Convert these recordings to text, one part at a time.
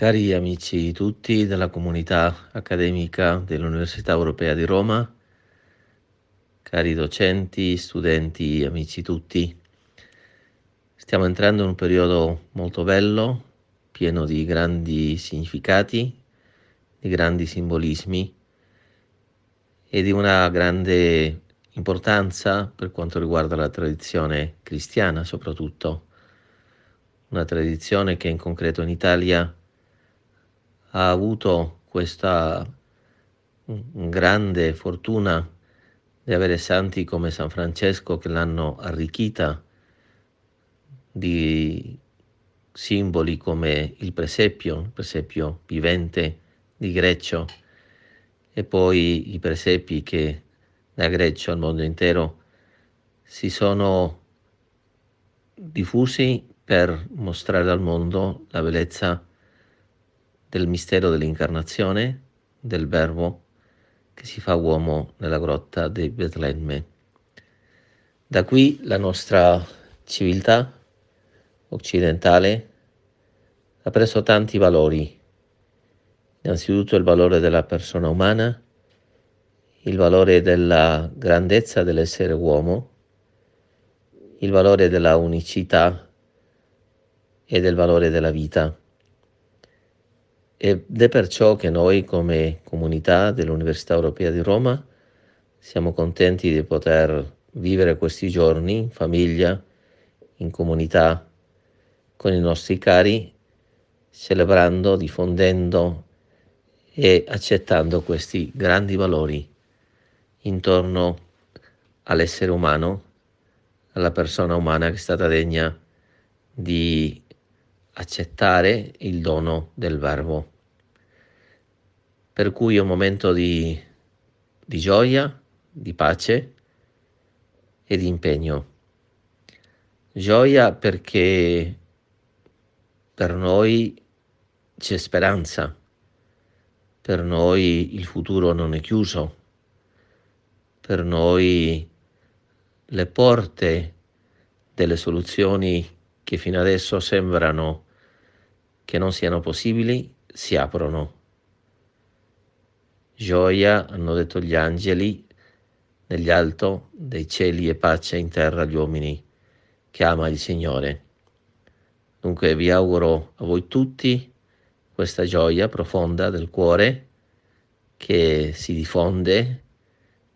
Cari amici tutti della comunità accademica dell'Università Europea di Roma, cari docenti, studenti, amici tutti, stiamo entrando in un periodo molto bello, pieno di grandi significati, di grandi simbolismi e di una grande importanza per quanto riguarda la tradizione cristiana soprattutto, una tradizione che in concreto in Italia ha avuto questa grande fortuna di avere santi come San Francesco che l'hanno arricchita di simboli come il presepio, il presepio vivente di Greccio e poi i presepi che da Greccio al mondo intero si sono diffusi per mostrare al mondo la bellezza del mistero dell'incarnazione del Verbo che si fa uomo nella grotta di Betlemme. Da qui la nostra civiltà occidentale ha preso tanti valori, innanzitutto il valore della persona umana, il valore della grandezza dell'essere uomo, il valore della unicità e del valore della vita. Ed è perciò che noi come comunità dell'Università Europea di Roma siamo contenti di poter vivere questi giorni in famiglia, in comunità, con i nostri cari, celebrando, diffondendo e accettando questi grandi valori intorno all'essere umano, alla persona umana che è stata degna di accettare il dono del Verbo. Per cui è un momento di, di gioia, di pace e di impegno. Gioia perché per noi c'è speranza, per noi il futuro non è chiuso, per noi le porte delle soluzioni che fino adesso sembrano che non siano possibili si aprono. Gioia, hanno detto gli angeli, negli alto dei cieli e pace in terra agli uomini che ama il Signore. Dunque vi auguro a voi tutti questa gioia profonda del cuore che si diffonde,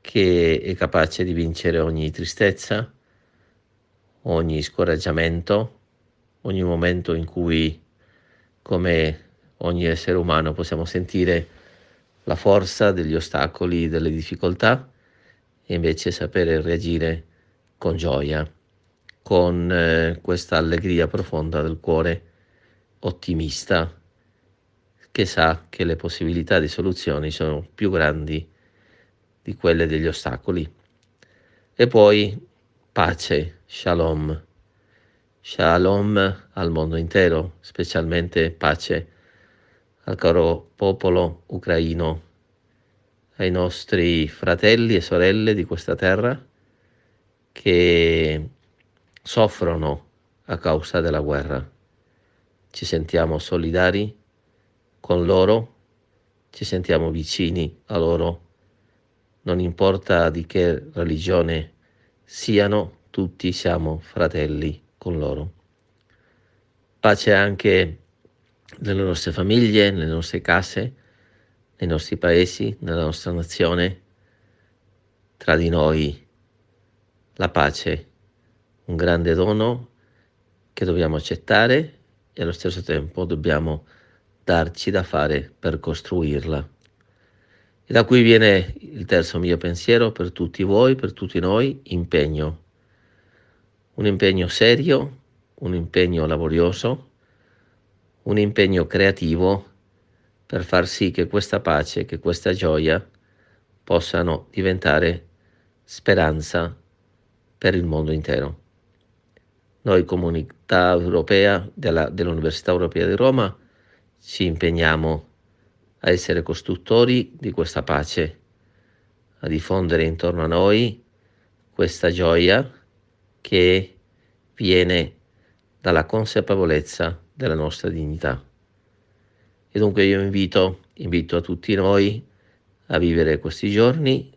che è capace di vincere ogni tristezza, ogni scoraggiamento, ogni momento in cui, come ogni essere umano, possiamo sentire la forza degli ostacoli, delle difficoltà e invece sapere reagire con gioia, con eh, questa allegria profonda del cuore ottimista che sa che le possibilità di soluzioni sono più grandi di quelle degli ostacoli. E poi pace, shalom. Shalom al mondo intero, specialmente pace al caro popolo ucraino, ai nostri fratelli e sorelle di questa terra che soffrono a causa della guerra. Ci sentiamo solidari con loro, ci sentiamo vicini a loro, non importa di che religione siano, tutti siamo fratelli con loro. Pace anche nelle nostre famiglie, nelle nostre case, nei nostri paesi, nella nostra nazione, tra di noi. La pace, un grande dono che dobbiamo accettare e allo stesso tempo dobbiamo darci da fare per costruirla. E da qui viene il terzo mio pensiero per tutti voi, per tutti noi, impegno un impegno serio, un impegno laborioso, un impegno creativo per far sì che questa pace, che questa gioia possano diventare speranza per il mondo intero. Noi comunità europea della, dell'Università Europea di Roma ci impegniamo a essere costruttori di questa pace, a diffondere intorno a noi questa gioia che viene dalla consapevolezza della nostra dignità. E dunque io invito, invito a tutti noi a vivere questi giorni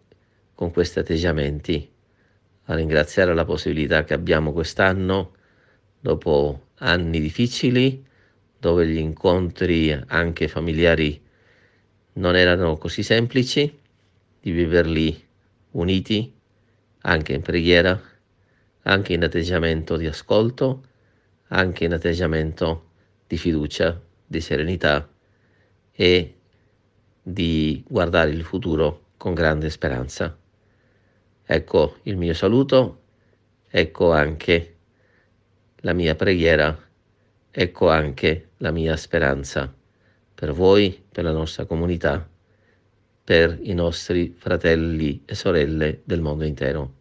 con questi atteggiamenti, a ringraziare la possibilità che abbiamo quest'anno, dopo anni difficili, dove gli incontri anche familiari non erano così semplici, di viverli uniti, anche in preghiera, anche in atteggiamento di ascolto, anche in atteggiamento di fiducia, di serenità e di guardare il futuro con grande speranza. Ecco il mio saluto, ecco anche la mia preghiera, ecco anche la mia speranza per voi, per la nostra comunità, per i nostri fratelli e sorelle del mondo intero.